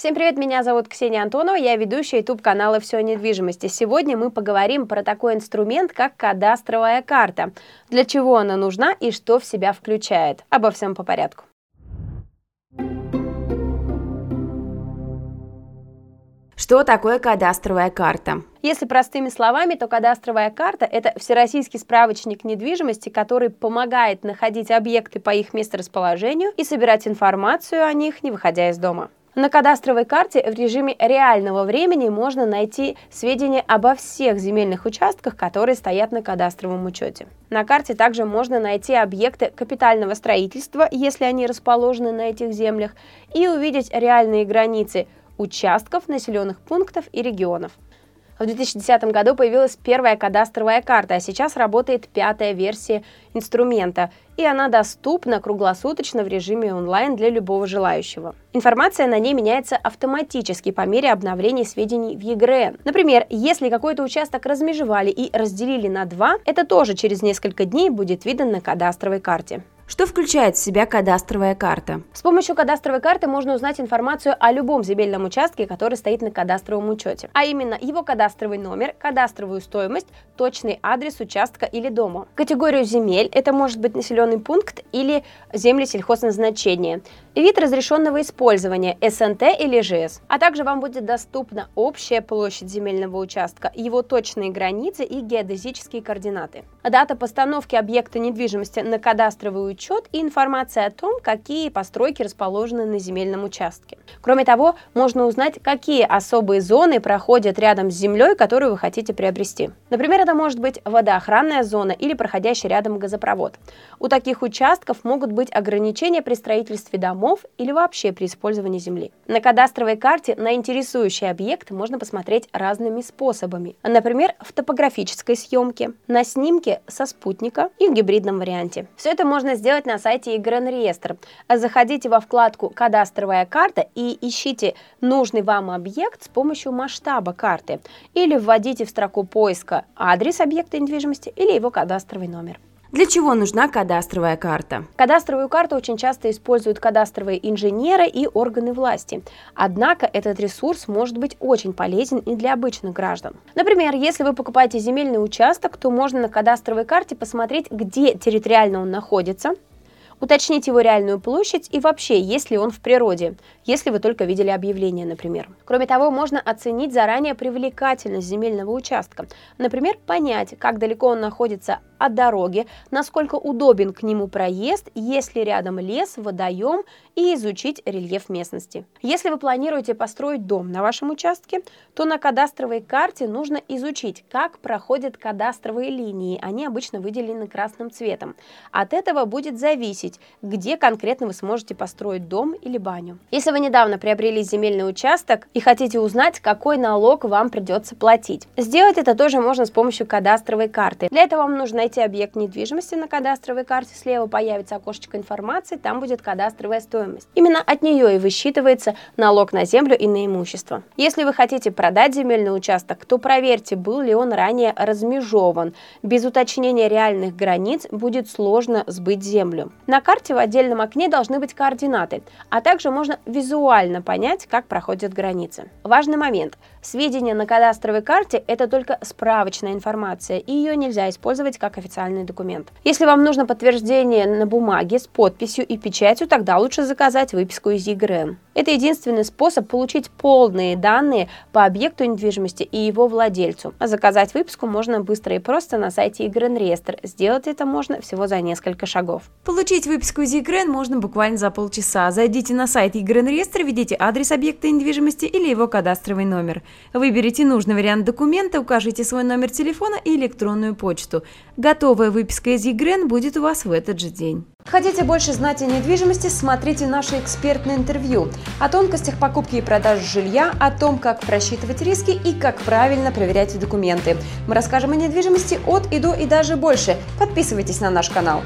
Всем привет, меня зовут Ксения Антонова, я ведущая YouTube канала «Все о недвижимости». Сегодня мы поговорим про такой инструмент, как кадастровая карта. Для чего она нужна и что в себя включает. Обо всем по порядку. Что такое кадастровая карта? Если простыми словами, то кадастровая карта – это всероссийский справочник недвижимости, который помогает находить объекты по их месторасположению и собирать информацию о них, не выходя из дома. На кадастровой карте в режиме реального времени можно найти сведения обо всех земельных участках, которые стоят на кадастровом учете. На карте также можно найти объекты капитального строительства, если они расположены на этих землях, и увидеть реальные границы участков, населенных пунктов и регионов. В 2010 году появилась первая кадастровая карта, а сейчас работает пятая версия инструмента, и она доступна круглосуточно в режиме онлайн для любого желающего. Информация на ней меняется автоматически по мере обновления сведений в ЕГРН. Например, если какой-то участок размежевали и разделили на два, это тоже через несколько дней будет видно на кадастровой карте. Что включает в себя кадастровая карта? С помощью кадастровой карты можно узнать информацию о любом земельном участке, который стоит на кадастровом учете, а именно его кадастровый номер, кадастровую стоимость, точный адрес участка или дома, категорию земель, это может быть населенный пункт или земли сельхозназначения, вид разрешенного использования СНТ или ЖС, а также вам будет доступна общая площадь земельного участка, его точные границы и геодезические координаты. Дата постановки объекта недвижимости на кадастровый учет и информация о том, какие постройки расположены на земельном участке. Кроме того, можно узнать, какие особые зоны проходят рядом с землей, которую вы хотите приобрести. Например, это может быть водоохранная зона или проходящий рядом газопровод. У таких участков могут быть ограничения при строительстве домов, или вообще при использовании земли. На кадастровой карте на интересующий объект можно посмотреть разными способами. Например, в топографической съемке, на снимке со спутника и в гибридном варианте. Все это можно сделать на сайте ИГРН реестр. Заходите во вкладку «Кадастровая карта» и ищите нужный вам объект с помощью масштаба карты или вводите в строку поиска адрес объекта недвижимости или его кадастровый номер. Для чего нужна кадастровая карта? Кадастровую карту очень часто используют кадастровые инженеры и органы власти. Однако этот ресурс может быть очень полезен и для обычных граждан. Например, если вы покупаете земельный участок, то можно на кадастровой карте посмотреть, где территориально он находится, уточнить его реальную площадь и вообще, есть ли он в природе, если вы только видели объявление, например. Кроме того, можно оценить заранее привлекательность земельного участка. Например, понять, как далеко он находится от дороги, насколько удобен к нему проезд, есть ли рядом лес, водоем и изучить рельеф местности. Если вы планируете построить дом на вашем участке, то на кадастровой карте нужно изучить, как проходят кадастровые линии. Они обычно выделены красным цветом. От этого будет зависеть, где конкретно вы сможете построить дом или баню. Если вы недавно приобрели земельный участок и хотите узнать, какой налог вам придется платить, сделать это тоже можно с помощью кадастровой карты. Для этого вам нужно найти объект недвижимости на кадастровой карте, слева появится окошечко информации, там будет кадастровая стоимость. Именно от нее и высчитывается налог на землю и на имущество. Если вы хотите продать земельный участок, то проверьте, был ли он ранее размежован. Без уточнения реальных границ будет сложно сбыть землю. На карте в отдельном окне должны быть координаты, а также можно визуально понять, как проходят границы. Важный момент. Сведения на кадастровой карте – это только справочная информация, и ее нельзя использовать как официальный документ. Если вам нужно подтверждение на бумаге с подписью и печатью, тогда лучше заказать выписку из ЕГРН. Это единственный способ получить полные данные по объекту недвижимости и его владельцу. А заказать выписку можно быстро и просто на сайте ЕГРН реестр. Сделать это можно всего за несколько шагов. Получить выписку из ЕГРН можно буквально за полчаса. Зайдите на сайт ЕГРН реестр, введите адрес объекта недвижимости или его кадастровый номер. Выберите нужный вариант документа, укажите свой номер телефона и электронную почту. Готовая выписка из ЕГРН будет у вас в этот же день. Хотите больше знать о недвижимости, смотрите наше экспертное интервью о тонкостях покупки и продажи жилья, о том, как просчитывать риски и как правильно проверять документы. Мы расскажем о недвижимости от и до и даже больше. Подписывайтесь на наш канал.